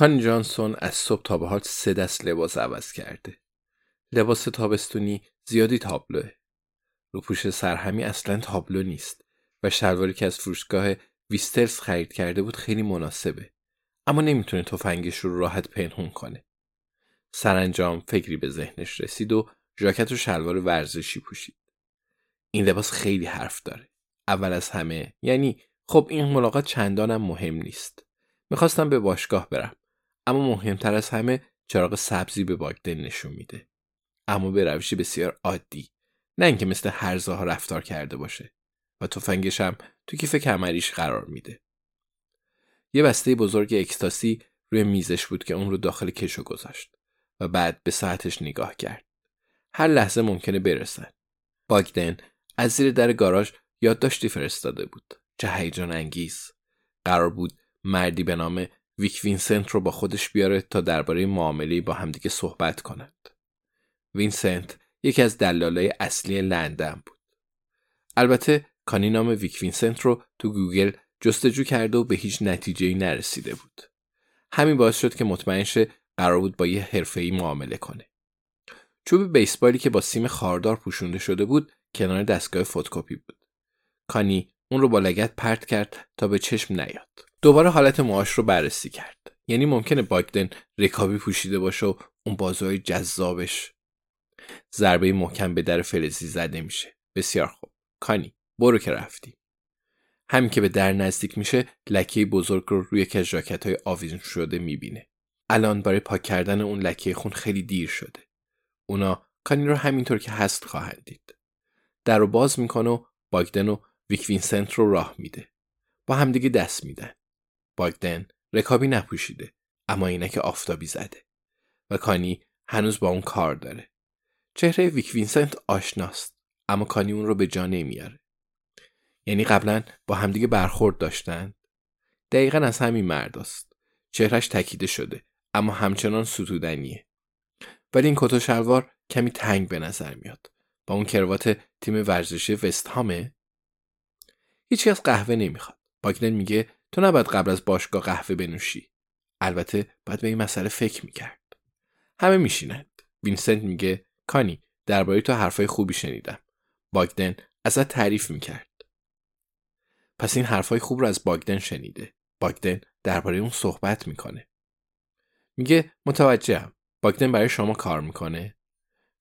کانی جانسون از صبح تا به حال سه دست لباس عوض کرده. لباس تابستونی زیادی تابلوه. روپوش سرهمی اصلا تابلو نیست و شلواری که از فروشگاه ویسترز خرید کرده بود خیلی مناسبه. اما نمی‌تونه تفنگش رو راحت پنهون کنه. سرانجام فکری به ذهنش رسید و ژاکت و شلوار ورزشی پوشید. این لباس خیلی حرف داره. اول از همه یعنی خب این ملاقات چندانم مهم نیست. می‌خواستم به باشگاه برم. اما مهمتر از همه چراغ سبزی به باگدن نشون میده. اما به روشی بسیار عادی. نه اینکه مثل هرزاها رفتار کرده باشه. و تفنگش هم تو کیف کمریش قرار میده. یه بسته بزرگ اکستاسی روی میزش بود که اون رو داخل کشو گذاشت و بعد به ساعتش نگاه کرد. هر لحظه ممکنه برسن. باگدن از زیر در گاراژ یادداشتی فرستاده بود. چه هیجان انگیز. قرار بود مردی به نام ویک وینسنت رو با خودش بیاره تا درباره معامله با همدیگه صحبت کنند. وینسنت یکی از دلالای اصلی لندن بود. البته کانی نام ویک وینسنت رو تو گوگل جستجو کرده و به هیچ نتیجه نرسیده بود. همین باعث شد که مطمئن شه قرار بود با یه حرفه‌ای معامله کنه. چوب بیسبالی که با سیم خاردار پوشونده شده بود کنار دستگاه فتوکپی بود. کانی اون رو با لگت پرت کرد تا به چشم نیاد. دوباره حالت موهاش رو بررسی کرد. یعنی ممکنه باگدن رکابی پوشیده باشه و اون بازوهای جذابش ضربه محکم به در فلزی زده میشه. بسیار خوب. کانی برو که رفتی. همین که به در نزدیک میشه لکه بزرگ رو روی از ژاکت های آویزون شده می‌بینه. الان برای پاک کردن اون لکه خون خیلی دیر شده. اونا کانی رو همینطور که هست خواهند دید. در رو باز می‌کنه و باگدن و ویک وینسنت رو راه میده. با همدیگه دست میدن. باگدن رکابی نپوشیده اما عینک آفتابی زده و کانی هنوز با اون کار داره. چهره ویک وینسنت آشناست اما کانی اون رو به جا نمیاره. یعنی قبلا با همدیگه برخورد داشتن؟ دقیقا از همین مرداست. چهرش تکیده شده اما همچنان ستودنیه. ولی این کت شلوار کمی تنگ به نظر میاد. با اون کروات تیم ورزشی وست هامه هیچی از قهوه نمی‌خواد. باگدن میگه تو نباید قبل از باشگاه قهوه بنوشی البته باید به این مسئله فکر می‌کرد همه میشینند وینسنت میگه کانی درباره تو حرفای خوبی شنیدم باگدن ازت تعریف می‌کرد پس این حرفای خوب رو از باگدن شنیده. باگدن درباره اون صحبت می‌کنه. میگه متوجهم. باگدن برای شما کار می‌کنه.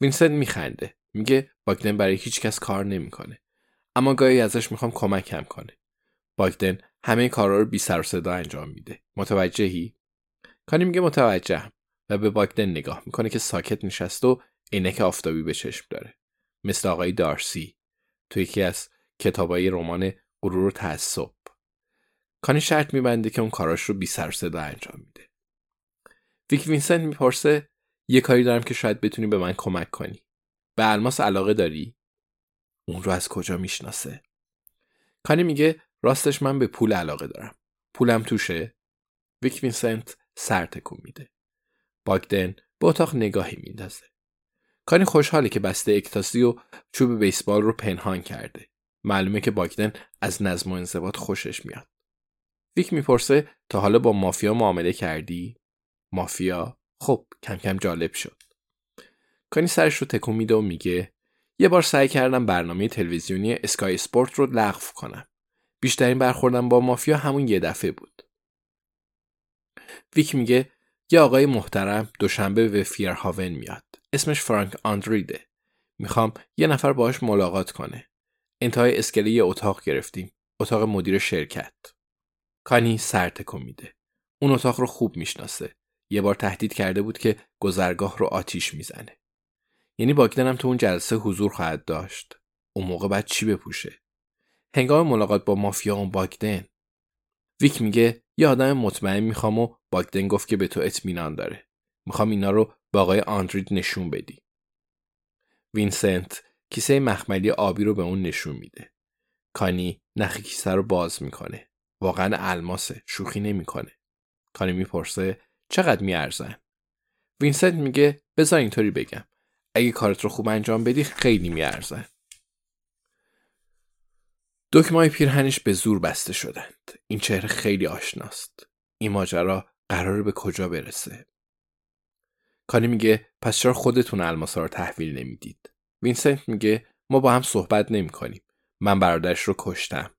وینسنت میخنده. میگه باگدن برای هیچ کس کار نمی‌کنه. اما گاهی ازش می‌خوام کمکم کنه. باگدن همه کارا رو بی سر صدا انجام میده. متوجهی؟ کانی میگه متوجهم و به باگدن نگاه می‌کنه که ساکت نشست و عینک آفتابی به چشم داره. مثل آقای دارسی تو یکی از کتابای رمان غرور و تعصب کانی شرط میبنده که اون کاراش رو بی سر صدا انجام میده ویک وینسنت می‌پرسه یه کاری دارم که شاید بتونی به من کمک کنی به الماس علاقه داری اون رو از کجا می‌شناسه کانی میگه راستش من به پول علاقه دارم. پولم توشه. ویک وینسنت سر تکون میده. باگدن به اتاق نگاهی میندازه. کانی خوشحاله که بسته اکستاسی و چوب بیسبال رو پنهان کرده. معلومه که باگدن از نظم و انضباط خوشش میاد. ویک می‌پرسه تا حالا با مافیا معامله کردی؟ مافیا؟ خب کم کم جالب شد. کانی سرش رو تکون میده و میگه یه بار سعی کردم برنامه تلویزیونی اسکای اسپورت رو لغو کنم. بیشترین برخوردم با مافیا همون یه دفعه بود. ویک میگه یه آقای محترم دوشنبه به فیرهاون میاد. اسمش فرانک آندریده. می‌خوام یه نفر باهاش ملاقات کنه. انتهای اسکله یه اتاق گرفتیم. اتاق مدیر شرکت. کانی سر تکون میده. اون اتاق رو خوب می‌شناسه. یه بار تهدید کرده بود که گذرگاه رو آتیش می‌زنه. یعنی باگدن تو اون جلسه حضور خواهد داشت. اون موقع بعد چی بپوشه؟ هنگام ملاقات با مافیا اون باگدن. ویک میگه یه آدم مطمئن می‌خوام و باگدن گفت که به تو اطمینان داره. می‌خوام اینا رو به آقای آندرید نشون بدی. وینسنت کیسه مخملی آبی رو به اون نشون میده. کانی نخ کیسه رو باز می‌کنه. واقعا الماسه شوخی نمی‌کنه. کانی می‌پرسه چقدر میارزن؟ وینسنت میگه بذار اینطوری بگم. اگه کارت رو خوب انجام بدی خیلی میارزن. دکمای پیرهنش به زور بسته شدند. این چهره خیلی آشناست. این ماجرا قراره به کجا برسه؟ کانی میگه پس چرا خودتون الماسا رو تحویل نمی‌دید؟ وینسنت میگه ما با هم صحبت نمی کنیم. من برادرش رو کشتم.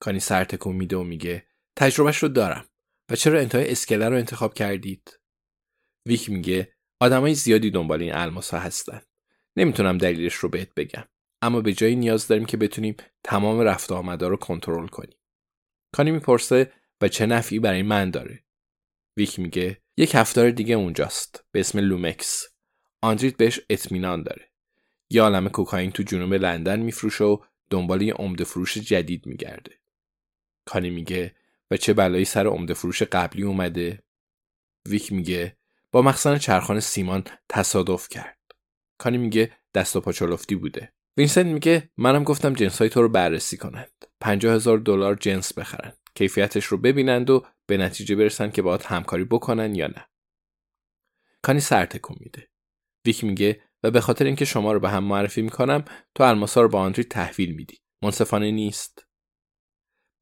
کانی سر تکون میده و میگه تجربهش رو دارم. و چرا انتهای اسکله رو انتخاب کردید؟ ویک میگه آدمای زیادی دنبال این الماسا هستن. نمی‌تونم دلیلش رو بهت بگم. اما به جایی نیاز داریم که بتونیم تمام رفت آمدا رو کنترل کنیم. کانی می‌پرسه و چه نفعی برای من داره؟ ویک میگه یک نفر دیگه اونجاست به اسم لومکس. آندریت بهش اطمینان داره. یه عالم کوکائین تو جنوب لندن میفروشه و دنبال یه عمده فروش جدید میگرده. کانی میگه و چه بلایی سر عمده فروش قبلی اومده؟ ویک میگه با مخزن چرخان سیمان تصادف کرد. کانی میگه دست و پا چلفتی بوده. وینسنت میگه منم گفتم جنس های تو رو بررسی کنند. 50 هزار دلار جنس بخرند کیفیتش رو ببینند و به نتیجه برسن که باید همکاری بکنن یا نه. کانی سر تکون میده. ویک میگه و به خاطر اینکه شما رو به هم معرفی می‌کنم تو الماسا رو به آندری تحویل میدی. منصفانه نیست.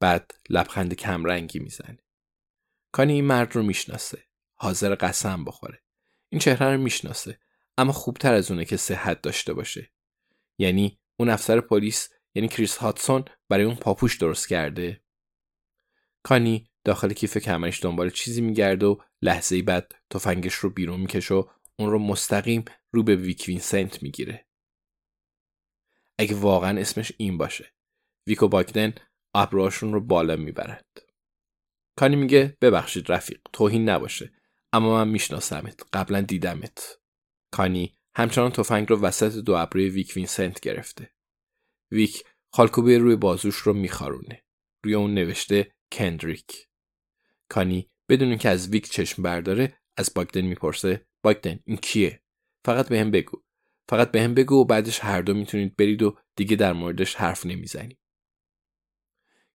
بعد لبخند کمرنگی می‌زنه. کانی این مرد رو می‌شناسه. حاضره قسم بخوره. این چهره رو می‌شناسه. اما خوب‌تر از اونه که صحت داشته باشه. یعنی اون افسر پلیس یعنی کریس هاتسون برای اون پاپوش درست کرده. کانی داخل کیف کمرش دنبال چیزی میگرده و لحظه بعد تفنگش رو بیرون می‌کشه و اون رو مستقیم رو به ویک وینسنت می‌گیره. اگه واقعا اسمش این باشه. ویک و باگدن ابروهاشون رو بالا می‌برند کانی میگه ببخشید رفیق توهین نباشه اما من میشناسمت قبلا دیدمت. کانی همچنان تفنگ رو وسط دو ابروی ویک وینسنت گرفته. ویک خالکوبی روی بازوش رو میخارونه. روی اون نوشته کندریک. کانی بدون اینکه از ویک چشم برداره از باگدن می‌پرسه باگدن این کیه؟ فقط به هم بگو. فقط به هم بگو و بعدش هر دو می‌تونید برید و دیگه در موردش حرف نمی‌زنی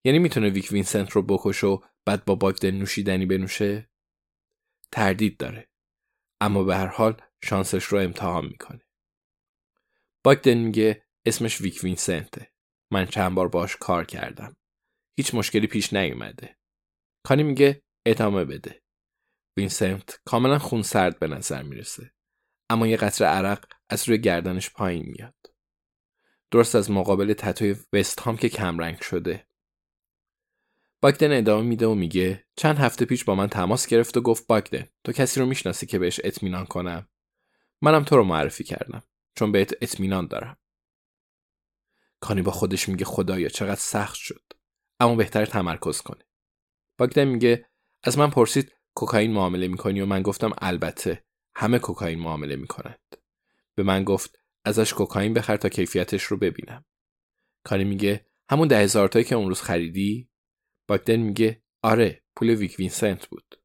یعنی می‌تونه ویک وینسنت رو بکشه و بعد با باگدن نوشیدنی بنوشه؟ تردید داره. اما به هر حال شانسش رو امتحان می‌کنه. باگدن میگه اسمش ویک وینسنته. من چند بار باش کار کردم. هیچ مشکلی پیش نیومده. کانی میگه ادامه بده. وینسنت کاملا خونسرد به نظر می‌رسه. اما یه قطره عرق از روی گردنش پایین میاد. درست از مقابل تتوی وست هام که کمرنگ شده. باگدن ادامه میده و میگه چند هفته پیش با من تماس گرفت و گفت باگدن تو کسی رو می‌شناسی که بهش اطمینان کنم؟ منم تو رو معرفی کردم چون بهت اطمینان دارم. کانی با خودش میگه خدایا چقدر سخت شد اما بهتره تمرکز کنه باگدن میگه از من پرسید کوکائین معامله می‌کنی؟ و من گفتم البته همه کوکائین معامله می‌کنند. به من گفت ازش کوکائین بخر تا کیفیتش رو ببینم. کانی میگه همون ده هزار تایی که اون روز خریدی؟ باگدن میگه آره پول ویک وینسنت بود.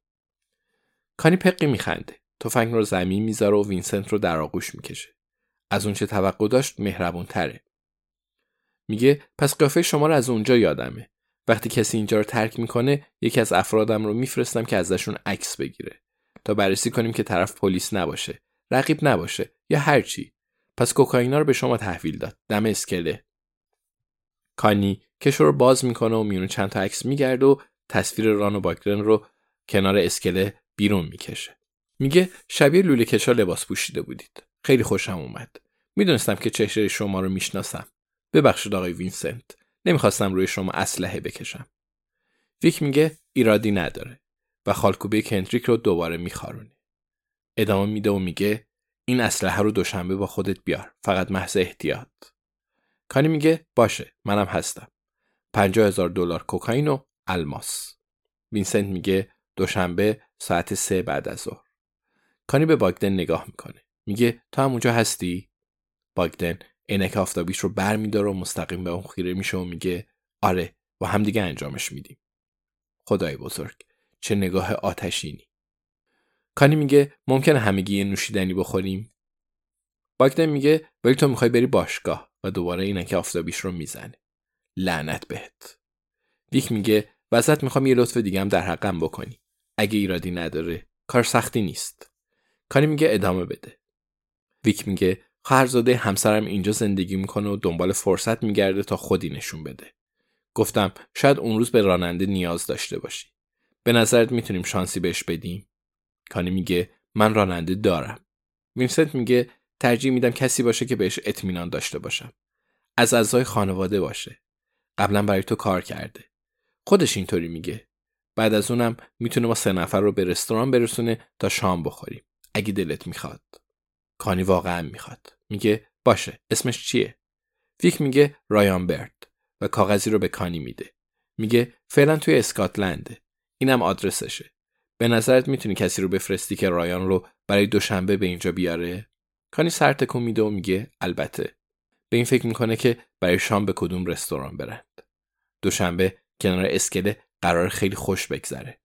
کانی پقی میخنده. تفنگ رو زمین می‌ذاره و وینسنت رو در آغوش می‌کشه. از اونچه توقع داشت مهربون تره میگه پس قیافه شما رو از اونجا یادمه. وقتی کسی اینجا رو ترک می‌کنه یکی از افرادم رو میفرستم که ازشون عکس بگیره. تا بررسی کنیم که طرف پلیس نباشه رقیب نباشه یا هر چی. پس کوکائینا رو به شما تحویل داد. دم اسکله. کانی کشو رو باز می‌کنه و میونه چند تا عکس میگرده و تصویر ران و باگرن رو کنار اسکله بیرون می‌کشه. میگه شبیه لوله کشا لباس پوشیده بودید. خیلی خوشم اومد. می‌دونستم که چهره شما رو می‌شناسم. ببخشید آقای وینسنت. نمی‌خواستم روی شما اسلحه بکشم. ویک میگه ایرادی نداره و خالکوبی کندریک رو دوباره میخارونه. ادامه میده و میگه این اسلحه رو دوشنبه با خودت بیار. فقط محض احتیاط. کانی میگه باشه منم هستم. پنجاه هزار دلار کوکائین و الماس. وینسنت میگه دوشنبه ساعت سه بعد از ظهر. کانی به باگدن نگاه می‌کنه. میگه تو هم اونجا هستی؟ باگدن عینک آفتابیش رو بر میداره و مستقیم به اون خیره میشه و میگه آره و همدیگه انجامش میدیم. خدای بزرگ چه نگاه آتشینی. کانی میگه ممکنه همگی یه نوشیدنی بخوریم؟ باگدن میگه ولی تو می‌خوای بری باشگاه و دوباره عینک آفتابیش رو می‌زنه لعنت بهت. ویک میگه وسط می‌خوام یه لطف دیگه هم در حقم بکنی. اگه ایرادی نداره کار سختی نیست. کانی میگه ادامه بده. ویک میگه خواهرزاده همسرم اینجا زندگی می‌کنه و دنبال فرصت میگرده تا خودی نشون بده. گفتم شاید اون روز به راننده نیاز داشته باشی. به نظرت می‌تونیم شانسی بهش بدیم؟ کانی میگه من راننده دارم. وینسنت میگه ترجیح میدم کسی باشه که بهش اطمینان داشته باشم. از اعضای خانواده باشه. قبلا برای تو کار کرده. خودش اینطوری میگه. بعد از اونم می‌تونه ما سه نفر رو به رستوران برسونه تا شام بخوریم. اگه دلت می‌خواد. کانی واقعا می‌خواد. میگه باشه اسمش چیه؟ ویک میگه رایان برد و کاغذی رو به کانی میده. میگه فعلا توی اسکاتلنده. اینم آدرسشه. به نظرت می‌تونی کسی رو بفرستی که رایان رو برای دوشنبه به اینجا بیاره؟ کانی سر تکون میده و میگه البته. به این فکر می‌کنه که برای شام به کدوم رستوران برند. دوشنبه کنار اسکله قرار خیلی خوش بگذره.